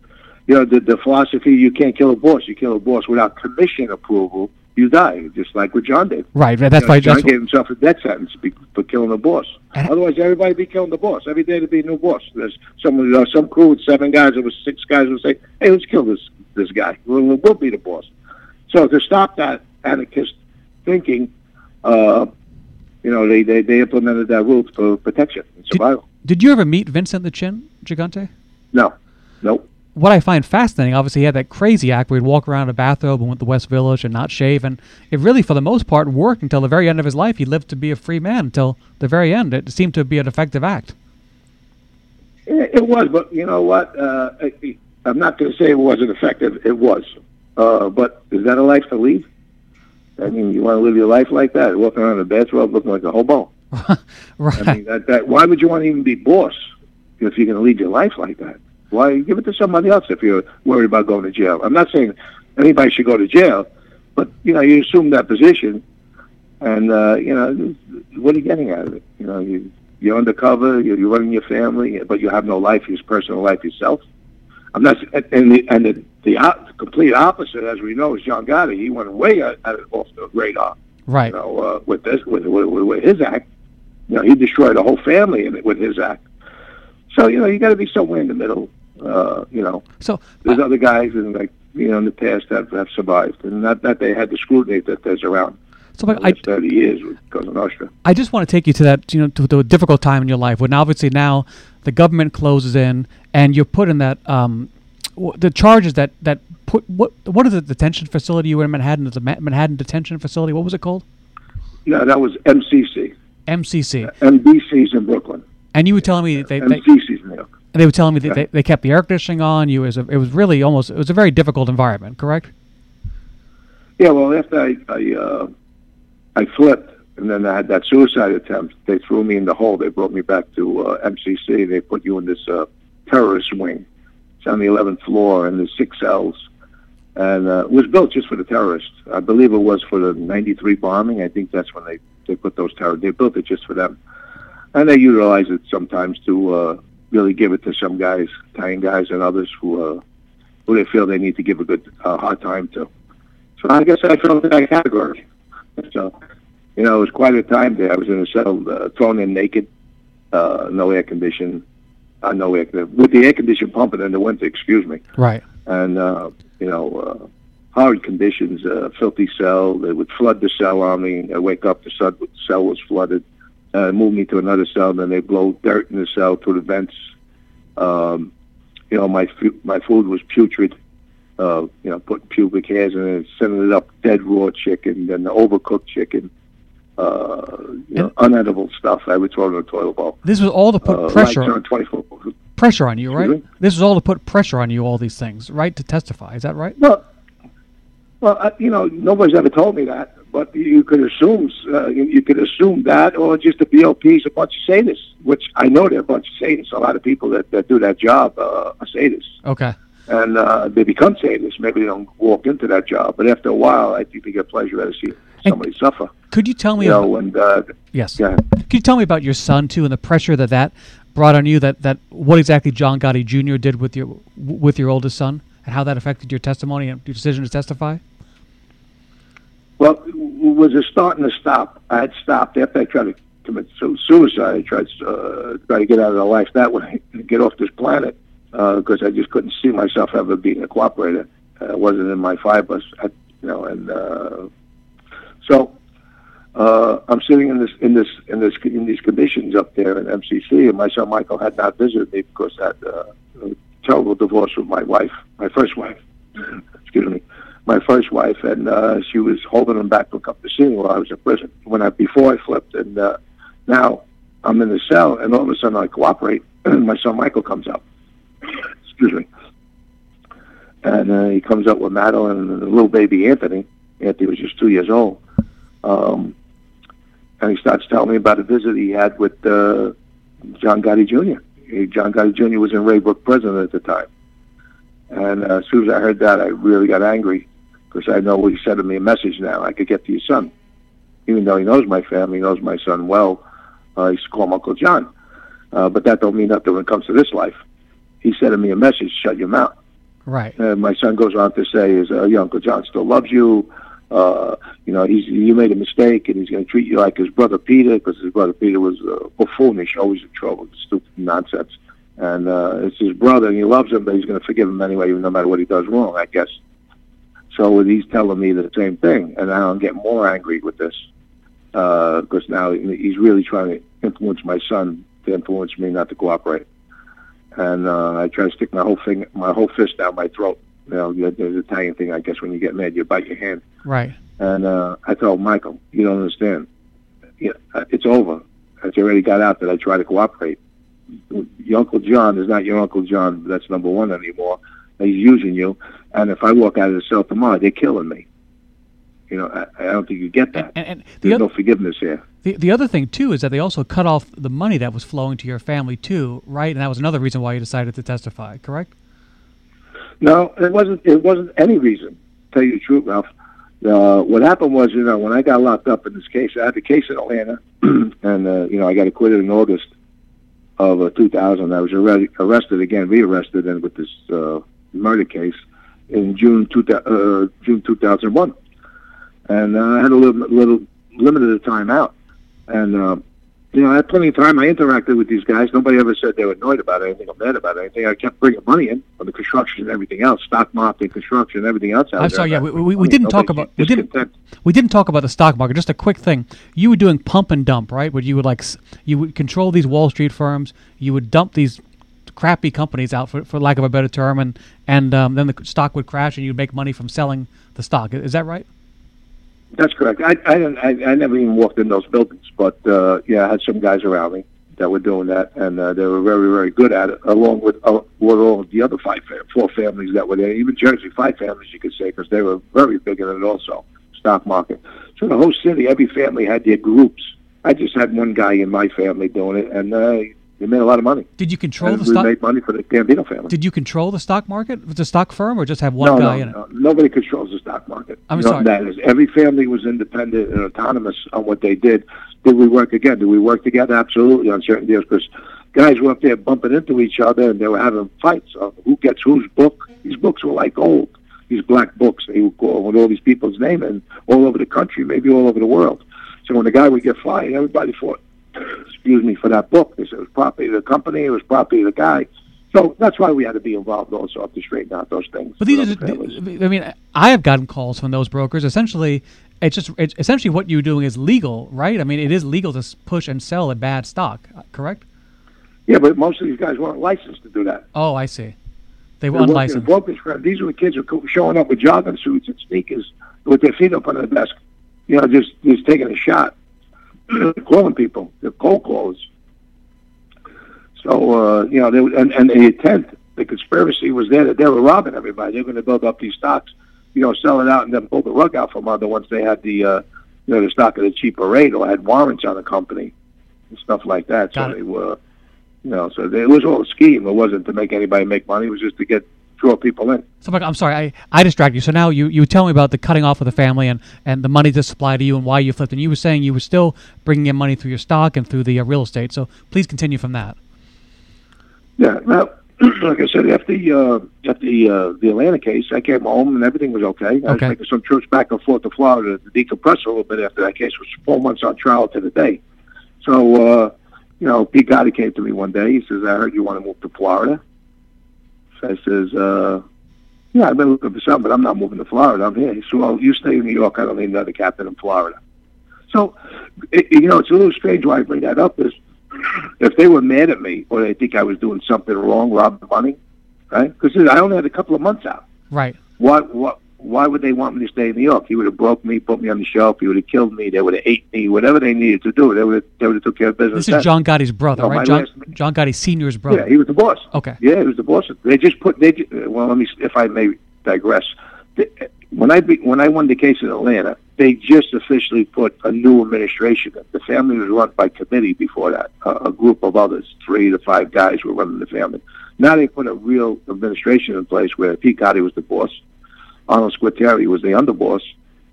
you know, the, the philosophy you can't kill a boss. You kill a boss without commission approval, you die, just like what John did. Right. That's You know, why. John That's gave himself a death sentence for killing a boss. Otherwise, everybody would be killing the boss. Every day there'd be a new boss. There's someone, uh, some crew with seven guys. There was six guys would say, "Hey, let's kill this this guy. We'll, we'll be the boss." So to stop that anarchist thinking, uh, you know, they, they, they implemented that rule for protection and survival. Did you ever meet Vincent the Chin Gigante? No, nope. What I find fascinating, obviously, he had that crazy act where he'd walk around in a bathrobe and went to West Village and not shave, and it really, for the most part, worked until the very end of his life. He lived to be a free man until the very end. It seemed to be an effective act. It, it was, but you know what? Uh, I, I'm not going to say it wasn't effective. It was, uh, but is that a life to lead? I mean, you want to live your life like that, walking around in a bathrobe looking like a hobo? right. I mean, that, that why would you want to even be boss if you're going to lead your life like that? Why give it to somebody else if you're worried about going to jail? I'm not saying anybody should go to jail, but you know, you assume that position, and uh, you know, what are you getting out of it? You know, you you're undercover, you're, you're running your family, but you have no life, your personal life yourself. I'm not, and the and the, the op- complete opposite, as we know, is John Gotti. He went way out, out off the radar. right. You know, uh, with this, with, with, with his act, you know, he destroyed a whole family in it with his act. So you know, you got to be somewhere in the middle. Uh, you know, So, there's other guys in like you know in the past that have survived, and not that they had the scrutiny that there's around so the Mike, I, 30 years with Cosa Nostra. I just want to take you to that, you know, to, a difficult time in your life when obviously now the government closes in and you're put in that, um, w- the charges that, that put, what, what is the detention facility you were in Manhattan? The Ma- Manhattan Detention Facility. What was it called? No, that was MCC. MCC. MDC's in Brooklyn. And you were telling me they, they, MCC's in New York. they were telling me that they, they kept the air conditioning on. You was a, it was really almost it was a very difficult environment. Correct? Yeah, well, after I I, uh, I flipped and then I had that suicide attempt, they threw me in the hole. They brought me back to uh, MCC. They put you in this uh, terrorist wing. It's on the 11th floor, and there's six cells. And uh, it was built just for the terrorists. I believe it was for the 93 bombing. I think that's when they, they put those terrorists. They built it just for them. And they utilize it sometimes to uh, really give it to some guys, Italian guys and others who, uh, who they feel they need to give a good uh, hard time to. So I guess I fell into that category. So, you know, it was quite a time there. I was in a cell, uh, thrown in naked, uh, no air condition, uh, no air with the air condition pumping in the winter. Excuse me, Right. and uh, you know, uh, hard conditions, uh, filthy cell. They would flood the cell on me. I wake up, the cell, the cell was flooded. Uh, move me to another cell, then they blow dirt in the cell through the vents. Um, you know, my fu- my food was putrid uh, you know, putting pubic hairs in it, sending it up dead raw chicken, then the overcooked chicken, uh, you know, unedible stuff. I would throw it in a toilet bowl. This was all to put Uh, pressure on 24. pressure on you, right? Me? This was all to put pressure on you. All these things, right? To testify. Is that right? Well, well, uh, you know, nobody's ever told me that, but you could assume uh, you, you could assume that, or just the BOP is a bunch of sadists, which I know they're a bunch of sadists. A lot of people that, that do that job uh, are sadists. Okay. and uh, they become sadists. Maybe they don't walk into that job, but after a while, I think they get pleasure out of seeing somebody suffer. Could you tell me? You know, and uh, yes. yeah, Could you tell me about your son too, and the pressure that that brought on you? That that what exactly John Gotti Jr. did with your with your oldest son, and how that affected your testimony and your decision to testify? Well, was it starting to stop. I had stopped after I tried to commit suicide. I tried uh, try to get out of the life that way, get off this planet, because I just couldn't see myself ever being a cooperator. Uh, it wasn't in my fibers, I, you know, and uh, so uh, I'm sitting in this in this in this in these conditions up there in MCC, and my son Michael had not visited me because that uh, terrible divorce with my wife, my first wife. Excuse me, my first wife, and uh, she was holding him back to to see me while I was in prison. When I before I flipped, and uh, now I'm in the cell, and all of a sudden I cooperate, and my son Michael comes up. Excuse me. And uh, he comes up with Madeline and the little baby Anthony. Anthony was just two years old. Um, and he starts telling me about a visit he had with uh, John Gotti Jr. John Gotti Jr. was in Ray Brook prison at the time. And uh, as soon as I heard that, I really got angry because I know he sent me a message now. I could get to your son. Even though he knows my family, knows my son well, uh, he used to call him Uncle John. Uh, but that don't mean nothing when it comes to this life. he's sending me a message, shut your mouth. Right. And my son goes on to say, "Is uh, your Uncle John still loves you? Uh, you know, he's you made a mistake, and he's going to treat you like his brother Peter, because his brother Peter was uh, buffoonish, always in trouble, stupid nonsense. And uh, it's his brother, and he loves him, but he's going to forgive him anyway, even no matter what he does wrong, I guess. So he's telling me the same thing, and now I'm getting more angry with this because uh, now he's really trying to influence my son to influence me not to cooperate. And uh, I try to stick my whole thing, my whole fist down my throat. You know, there's an Italian thing, I guess. When you get mad, you bite your hand. Right. And uh, I told Michael, you don't understand. Yeah, it's over. It's already got out that I try to cooperate. Your Uncle John is not your Uncle John. That's number one anymore. He's using you. And if I walk out of the cell tomorrow, they're killing me. You know, I, I don't think you get that. And, and the There's other, no forgiveness here. the, the other thing too is that they also cut off the money that was flowing to your family too, right? And that was another reason why you decided to testify, correct? No, it wasn't. It wasn't any reason. To tell you the truth, Ralph. Uh, what happened was, you know, when I got locked up in this case, I had the case in Atlanta, and uh, you know, I got acquitted in August of uh, 2000. I was arre- arrested again, rearrested, and with this uh, murder case in June two, uh, June 2001, and uh, I had a little, little limited time out, and uh, you know, I had plenty of time. I interacted with these guys. Nobody ever said they were annoyed about anything or mad about anything. I kept bringing money in on the construction and everything else, stock market, construction, everything else. out I'm sorry. Yeah, we, we, we didn't talk about we didn't we didn't talk about the stock market. Just a quick thing. You were doing pump and dump, right? Where you would like you would control these Wall Street firms. You would dump these crappy companies out for, for lack of a better term, and and um, then the stock would crash, and you'd make money from selling the stock. Is that right? That's correct. I I, I I never even walked in those buildings, but uh, yeah, I had some guys around me that were doing that, and uh, they were very very good at it, along with uh, with all the other five four families that were there, even Jersey five families you could say, because they were very big in it also, stock market. So the whole city, every family had their groups. I just had one guy in my family doing it, and uh, they made a lot of money. Did you control and the we stock? made money for the Gambino family. Did you control the stock market with the stock firm, or just have one no, guy no, in it? no, nobody controls the stock market. I'm You know, sorry. That is, every family was independent and autonomous on what they did. Did we work again? Did we work together? Absolutely on certain deals because guys were up there bumping into each other and they were having fights on who gets whose book. These books were like gold. These black books they would go with all these people's name and all over the country, maybe all over the world. So when the guy would get fired, everybody fought. Excuse me for that book. It was property of the company. It was property of the guy. So that's why we had to be involved also to straighten out those things. But these are, families. I mean, I have gotten calls from those brokers. Essentially, it's just it's essentially what you're doing is legal, right? I mean, it is legal to push and sell a bad stock, uh, correct? Yeah, but most of these guys weren't licensed to do that. Oh, I see. They were unlicensed. firm. These were kids who were showing up with jogging suits and sneakers with their feet up on the desk, you know, just just taking a shot, calling people. They're cold callers. So uh, you know, they, and and the intent, the conspiracy was there that they were robbing everybody. They were going to build up these stocks, you know, sell it out and then pull the rug out from under once they had the uh, you know the stock at a cheaper rate or had warrants on the company and stuff like that. Got so it. they were, you know, so they, it was all a scheme. It wasn't to make anybody make money. It was just to get draw people in. So, Michael, I'm sorry, I, I distracted you. So now you, you tell me about the cutting off of the family and, and the money to supply to you and why you flipped. And you were saying you were still bringing in money through your stock and through the uh, real estate. So please continue from that. Yeah. Now, like I said, after the uh, after the uh, the Atlanta case, I came home and everything was okay. I was taking some trips back and forth to Florida to decompress a little bit after that case was four months on trial to the day. So, uh, you know, Pete Gotti came to me one day. He says, "I heard you want to move to Florida." So I says, uh, "Yeah, I've been looking for something, but I'm not moving to Florida. I'm here." He said, "Well, you stay in New York. I don't need another captain in Florida." So, it, you know, it's a little strange why I bring that up. Is if they were mad at me or they think I was doing something wrong, robbing money, right? Because I only had a couple of months out. Right. What, what, why would they want me to stay in New York? He would have broke me, put me on the shelf. He would have killed me. They would have ate me. Whatever they needed to do, they would have, they would have took care of business. This is then. John Gotti's brother, No, right? John, last- John Gotti Sr.'s brother. Yeah, he was the boss. Okay. Yeah, he was the boss. They just put. They ju- uh, well, let me, if I may digress. Uh, when I be, when I won the case in Atlanta, they just officially put a new administration. in. The family was run by committee before that. A, a group of others, three to five guys, were running the family. Now they put a real administration in place where Pete Gotti was the boss, Arnold Squitieri was the underboss,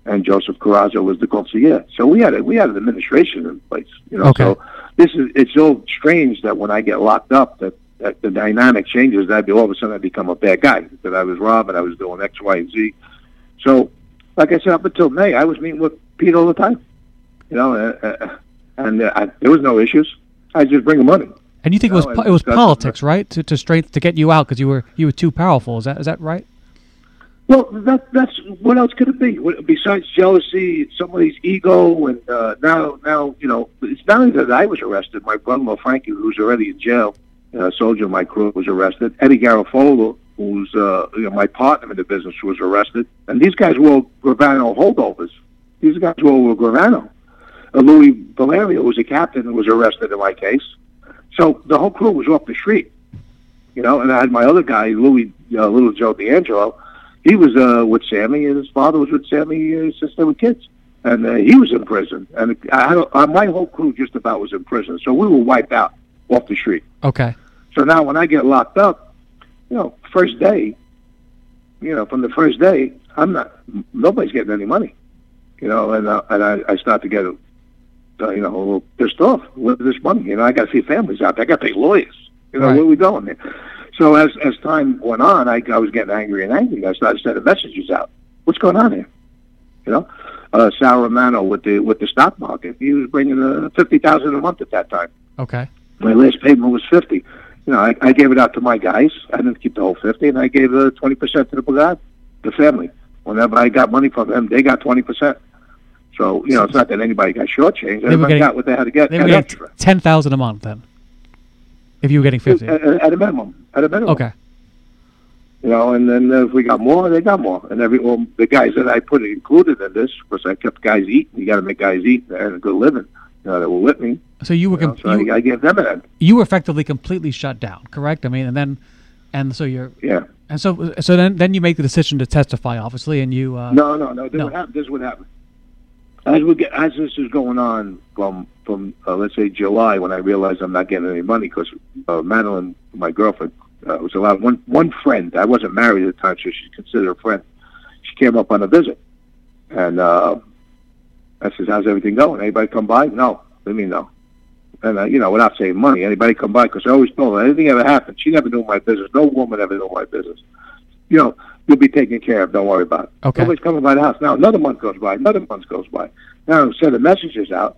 and Joseph Corozzo was the consigliere. So we had a, we had an administration in place. You know, Okay. so this is it's so strange that when I get locked up that that the dynamic changes. That all of a sudden I become a bad guy. That I was robbing, I was doing X, Y, and Z. So, like I said, up until May, I was meeting with Pete all the time. You know, uh, uh, and uh, I, there was no issues. I just bring him money. And you think No, it was po- it was politics, right? To to strength to get you out because you were you were too powerful. Is that is that right? Well, that that's what else could it be? Besides jealousy, somebody's ego, and uh, now now you know it's not only that I was arrested. My brother-in-law Frankie, who's already in jail, uh, a soldier in my crew, was arrested. Eddie Garafola, who's uh, you know my partner in the business, was arrested. And these guys were all Gravano holdovers. These guys were all Gravano. Uh, Louis Vallario was a captain and was arrested in my case. So the whole crew was off the street, you know. And I had my other guy, Louis, uh, Little Joe D'Angelo. He was uh, with Sammy, and his father was with Sammy uh, since they were kids. And uh, he was in prison, and I had, uh, my whole crew just about was in prison. So we were wiped out off the street. Okay. So now when I get locked up, you know, first day, you know, from the first day, I'm not. Nobody's getting any money, you know, and uh, and I, I start to get, uh, you know, a little pissed off with this money. You know, I got to see families out there. I got to pay lawyers. You know, Right. where are we going there? So as as time went on, I, I was getting angry and angry. I started sending messages out. What's going on here? You know, uh, Sal Romano with the with the stock market. He was bringing uh, fifty thousand a month at that time. Okay. My last payment was fifty. You know, I, I gave it out to my guys. I didn't keep the whole fifty, and I gave uh twenty percent to the brigade, the family. Whenever I got money from them, they got twenty percent. So you know, it's not that anybody got shortchanged. were Everybody getting- got what they had to get They were getting ten thousand a month then. If you were getting fifty. at, at a minimum. At a minimum. Okay. You know, and then if we got more, they got more. And every well, the guys that I put included in this, because I kept guys eating. You got to make guys eat and earn a good living. You know, that were with me. So you were You know, so you, I, I gave them an end. you were effectively completely shut down, correct? I mean, and then and so you're Yeah. and so so then then you make the decision to testify, obviously, and you uh, No, no, no. This, No. What happened, this is what happened. As we get, as this is going on from from uh, let's say July, when I realized I'm not getting any money because uh, Madeline, my girlfriend, uh, was allowed one one friend. I wasn't married at the time, so she's considered a friend. She came up on a visit, and uh, I says, "How's everything going? Anybody come by?" No, let me know. And uh, you know, without saying money, anybody come by because I always told her anything ever happened. She never knew my business. No woman ever knew my business. You know, you'll be taken care of. Don't worry about it. Okay. Nobody's coming by the house. Now another month goes by. Another month goes by. Now I'm sending messages out,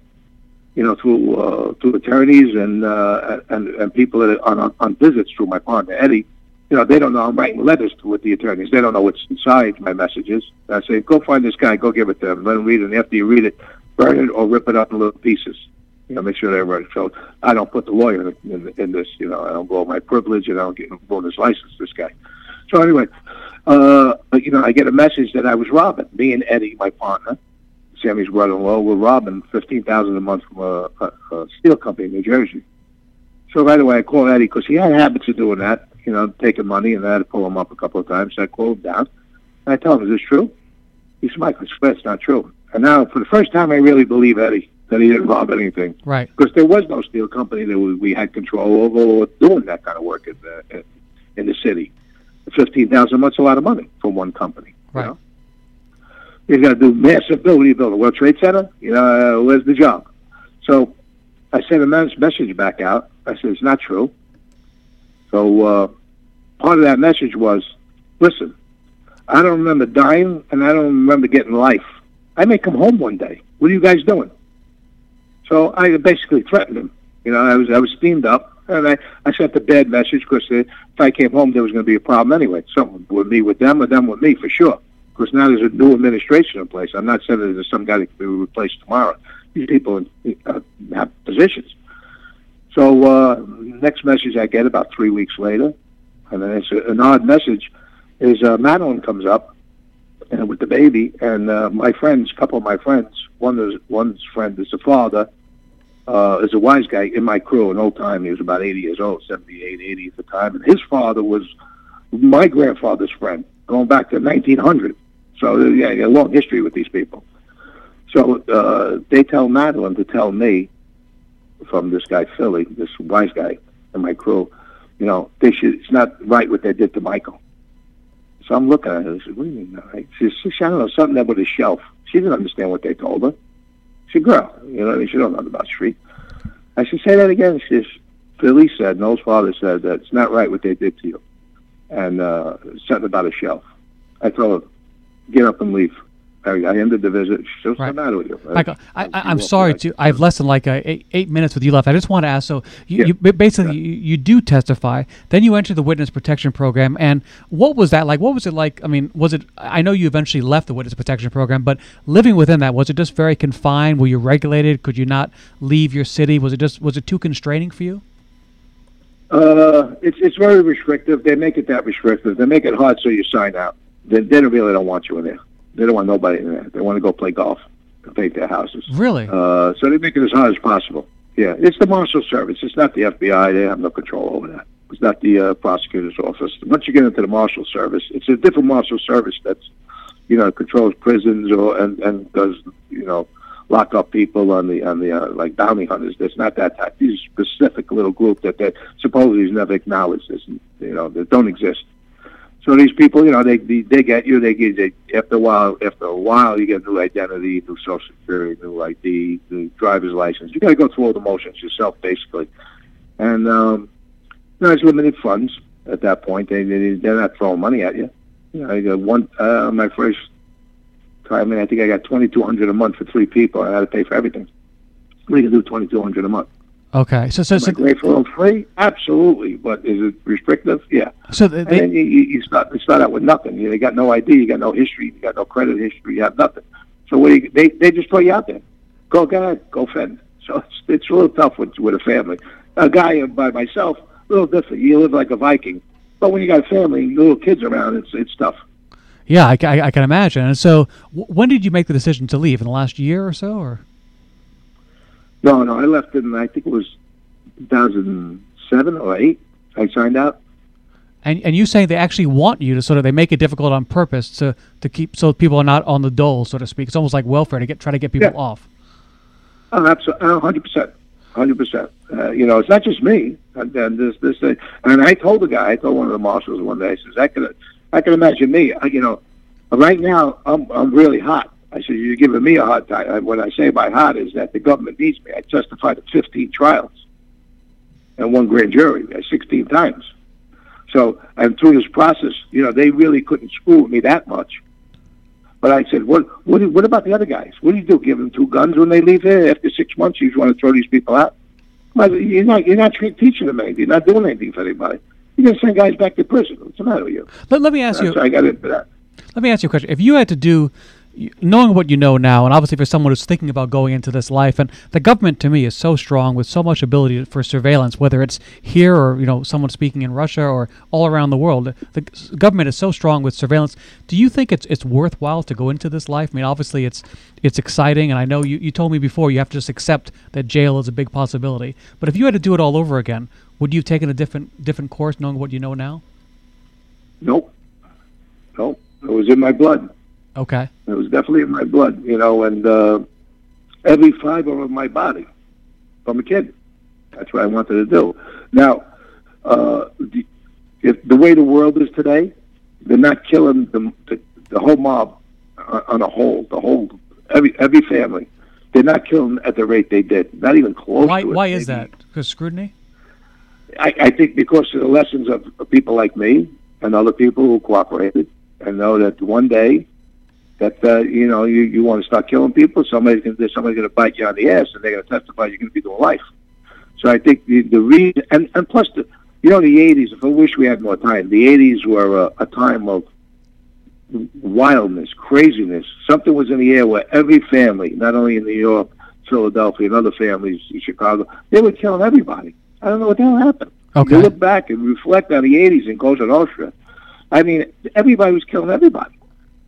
you know, through uh, through attorneys and uh, and and people that are on, on visits through my partner Eddie. You know, they don't know I'm writing letters to with the attorneys. They don't know what's inside my messages. I say, go find this guy. Go give it to him. Let him read it. And after you read it, burn it or rip it up in little pieces. You know, make sure they're right. So I don't put the lawyer in, in, in this. You know, I don't blow my privilege and I don't get blow his license. This guy. So anyway, uh, you know, I get a message that I was robbing. Me and Eddie, my partner, Sammy's brother-in-law, were robbing fifteen thousand a month from a, a, a steel company in New Jersey. So right away, I called Eddie because he had habits of doing that. You know, taking money, and I had to pull him up a couple of times. So I called him down, and I told him, "Is this true?" He said, "Michael, I swear it's not true." And now, for the first time, I really believe Eddie that he didn't rob anything right. because there was no steel company that we, we had control over or doing that kind of work in the, in the city. Fifteen thousand months a lot of money for one company. Right. You know? You got to do massive building. You build a World Trade Center. You know, where's the job? So I sent a message back out. I said it's not true. So uh, part of that message was, listen, I don't remember dying, and I don't remember getting life. I may come home one day. What are you guys doing? So I basically threatened him. You know, I was I was steamed up, and I I sent the bad message because if I came home, there was going to be a problem anyway. Something with me with them, or them with me for sure. Because now there's a new administration in place. I'm not sending it to some guy that can be replaced tomorrow. These people uh, have positions. So uh, next message I get about three weeks later, and then it's a, an odd message, is uh, Madeline comes up and with the baby, and uh, my friends, a couple of my friends, one is one's friend is the father, uh, is a wise guy in my crew, an old time. He was about 80 years old, 78, 80 at the time, and his father was my grandfather's friend, going back to 1900. So yeah, a long history with these people. So uh, they tell Madeline to tell me from this guy Philly, this wise guy in my crew, you know, they should. It's not right what they did to Michael. So I'm looking at her. I said, "What do you mean?" not right?" She "I don't know, something there with a shelf." She didn't understand what they told her. A girl, you know. She don't know about street. I said, "Say that again." She says, Philly said, Noel's father said that it's not right what they did to you, and uh, something about a shelf. I told him, get up and leave. I, ended the visit. What's Right. the matter with you? Michael, I, I'm sorry to. I have less than like uh, eight, eight minutes with you left. I just want to ask. So you, Yeah. you ba- basically you, you do testify. Then you enter the witness protection program. And what was that like? What was it like? I mean, was it? I know you eventually left the witness protection program, but living within that was it just very confined? Were you regulated? Could you not leave your city? Was it just was it too constraining for you? Uh, it's it's very restrictive. They make it that restrictive. They make it hard so you sign out. They, they don't really don't want you in there. They don't want nobody in there. They want to go play golf and paint their houses. Really? Uh, so they make it as hard as possible. Yeah, it's the Marshal Service. It's not the FBI. They have no control over that. It's not the uh, prosecutor's office. Once you get into the Marshal Service, it's a different Marshal Service that's, you know, controls prisons or and and does you know lock up people on the on the uh, like bounty hunters. It's not that type. These specific little group that that supposedly is never acknowledged. This you know that don't exist. So these people, you know, they they, they get you. They get they, after a while. After a while, you get new identity, new social security, new ID, new driver's license. You got to go through all the motions yourself, basically. And um, you know, it's limited funds at that point. They, they they're not throwing money at you. You know, I got one uh, my first time. I think I got twenty two hundred a month for three people. I had to pay for everything. We can do twenty two hundred a month. Okay. So so so, and free? Absolutely. But is it restrictive? Yeah. so they, And then you, you, start you start out with nothing. You, you got no ID, you got no history, you got no credit history, you have nothing. So what do you, they they just throw you out there. Go go ahead, go fend. So it's it's a little tough with with a family. A guy by myself, a little different. You live like a Viking. But when you got a family, little kids around, it's it's tough. yeah, I, I, I can imagine. And so w- when did you make the decision to leave? In the last year or so, or? No, no, I left it in I think it was 2007 or eight. I signed out. And and you saying they actually want you to sort of they make it difficult on purpose to to keep so people are not on the dole, so to speak. It's almost like welfare to get try to get people Yeah. off. Oh, absolutely, hundred percent, hundred percent. Uh, You know, it's not just me. And, and this, this, uh, and I told the guy, I told one of the marshals one day, I says, I can, I can imagine me. I, you know, right now I'm, I'm really hot. I said, you're giving me a hard time. What I say by hot is that the government needs me. I testified at 15 trials and one grand jury, uh, 16 times. So, and through this process, you know, they really couldn't screw with me that much. But I said, what, what, what about the other guys? What do you do? Give them two guns when they leave here? After six months, you just want to throw these people out? Well, you're not, you're not teaching them anything. You're not doing anything for anybody. You're going to send guys back to prison. What's the matter with you? Let, let me ask you So I got into that. let me ask you a question. If you had to do knowing what you know now, and obviously for someone who's thinking about going into this life, and the government to me is so strong with so much ability for surveillance, whether it's here or you know someone speaking in Russia or all around the world, the government is so strong with surveillance. Do you think it's it's worthwhile to go into this life? I mean, obviously it's it's exciting, and I know you, you told me before you have to just accept that jail is a big possibility. But if you had to do it all over again, would you have taken a different different course, knowing what you know now? Nope. Nope. It was in my blood. Okay. It was definitely in my blood, you know, and uh, every fiber of my body from a kid. That's what I wanted to do. Now, uh, the, if the way the world is today, they're not killing the the, the whole mob on, a whole, the whole every every family. They're not killing at the rate they did. Not even close. Why to it. why is that? Because scrutiny. I, I think because of the lessons of people like me and other people who cooperated and know that one day that uh, you know you, you want to start killing people, somebody's going to somebody's going to bite you on the ass and they're going to testify you're going to be doing life. So I think the the reason and and plus the you know the '80s. If I wish we had more time, the '80s were a, a time of wildness, craziness. Something was in the air where every family, not only in New York, Philadelphia, and other families in Chicago, they were killing everybody. I don't know what the hell happened. Okay. You look back and reflect on the 80s in Cosa Nostra. I mean, everybody was killing everybody.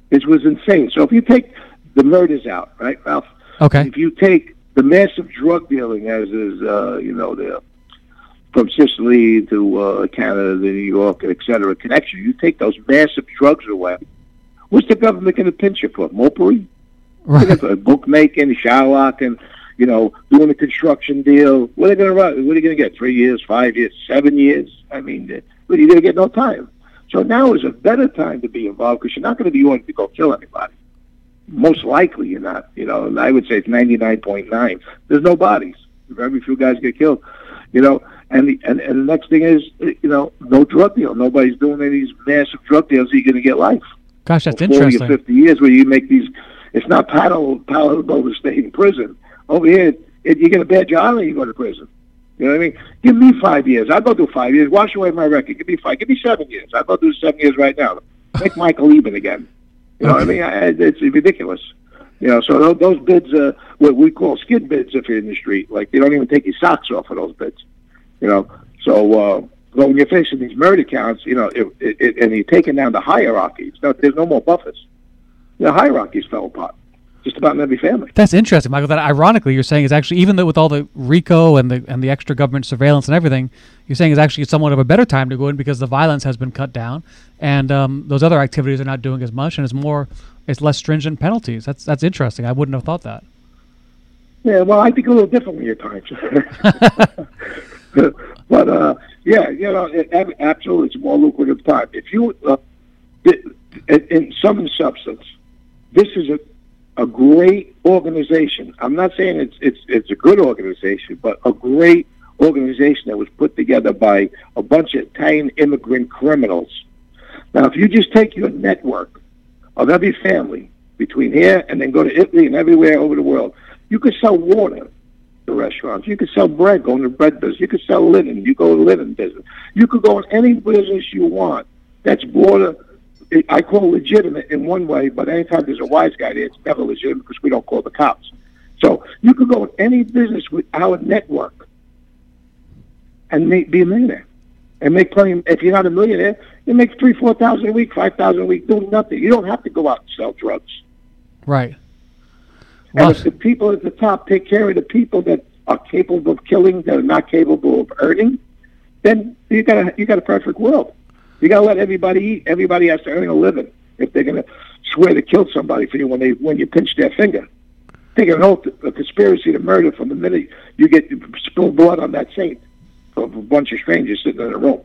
It was insane. So if you take the murders out, right, Ralph? Okay. If you take the massive drug dealing, as is, uh, you know, the from Sicily to uh, Canada to New York, et cetera, connection, you take those massive drugs away. What's the government going to pinch you for? Mopery? Right. For bookmaking, Shylock, and you know, doing a construction deal. What are they going to run? What are you going to get? Three years, five years, seven years? I mean, uh, what are you going to get? No time. So now is a better time to be involved because you're not going to be wanting to go kill anybody. Most likely, you're not. You know, and I would say it's 99.9. There's no bodies. Very few guys get killed. You know, And the and, and the next thing is, you know, no drug deal. Nobody's doing any of these massive drug deals. You're going to get life. Gosh, that's For interesting. Forty or fifty years where you make these. It's not palatable, palatable to stay in prison. Over here, if you get a bad job, you go to prison. You know what I mean? Give me five years. I'll go do five years. Wash away my record. Give me five. Give me seven years. I'll go do seven years right now. Make Michael even again. You know what I mean? I, it's ridiculous. You know, so those, those bids, uh, what we call skid bids if you're in the street, like they don't even take your socks off of those bids. You know, so uh, but when you're facing these murder counts, you know, it, it, it, and you're taking down the hierarchies. No, there's no more buffers. The hierarchies fell apart, just about in every family. That's interesting, Michael. That ironically, you're saying is actually even though with all the RICO and the and the extra government surveillance and everything, you're saying is actually somewhat of a better time to go in because the violence has been cut down and um, those other activities are not doing as much and it's more it's less stringent penalties. That's that's interesting. I wouldn't have thought that. Yeah, well, I think a little differently your times. but uh, yeah, you know, it, absolutely, it's a more lucrative time. If you, uh, in, in some substance, this is a a great organization. I'm not saying it's it's it's a good organization, but a great organization that was put together by a bunch of Italian immigrant criminals. Now, if you just take your network of every family between here and then go to Italy and everywhere over the world, you could sell water to restaurants. You could sell bread, go in the bread business. You could sell linen. You go to linen business. You could go in any business you want. That's border. I call legitimate in one way, but anytime there's a wise guy there, it's never legitimate because we don't call the cops. So you could go in any business with our network and make, be a millionaire and make plenty. If you're not a millionaire, you make three, four thousand a week, five thousand a week doing nothing. You don't have to go out and sell drugs. Right. And Well, if the people at the top take care of the people that are capable of killing, that are not capable of earning, then you got a you got a perfect world. You got to let everybody eat. Everybody has to earn a living if they're going to swear to kill somebody for you when they when you pinch their finger. Take an oath, a conspiracy to murder from the minute you get spill blood on that saint of a bunch of strangers sitting in a room.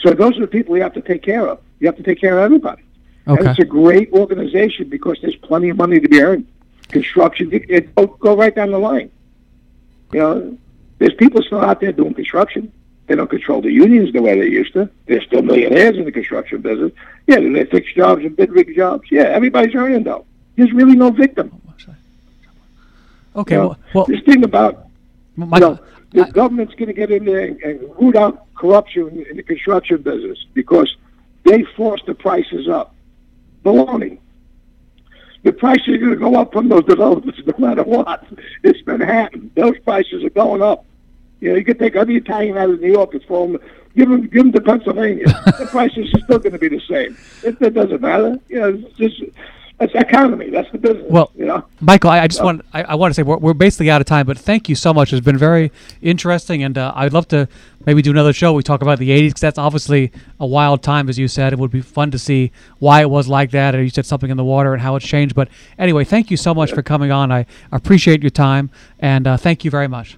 So those are the people you have to take care of. You have to take care of everybody. And okay. it's a great organization because there's plenty of money to be earned. Construction, it, it, go, go right down the line. You know, there's people still out there doing construction. They don't control the unions the way they used to. They're still millionaires in the construction business. Yeah, do they fix jobs and bid rig jobs? Yeah, everybody's earning though. There's really no victim. Okay. You know, Well, well this thing about you know, the I- government's going to get in there and, and root out corruption in the construction business because they force the prices up. Baloney. The prices are going to go up from those developers no matter what. It's Manhattan. Those prices are going up. You know, you could take every Italian out of New York and throw them, give them, give them to Pennsylvania. the prices are still going to be the same. It, it doesn't matter. You know, it's just that's economy. That's the business. Well, you know. Michael, I, I just want I, I want to say we're, we're basically out of time, but thank you so much. It's been very interesting, and uh, I'd love to maybe do another show. We talk about the '80s because that's obviously a wild time, as you said. It would be fun to see why it was like that, or you said something in the water and how it's changed. But anyway, thank you so much for coming on. I appreciate your time, and uh, thank you very much.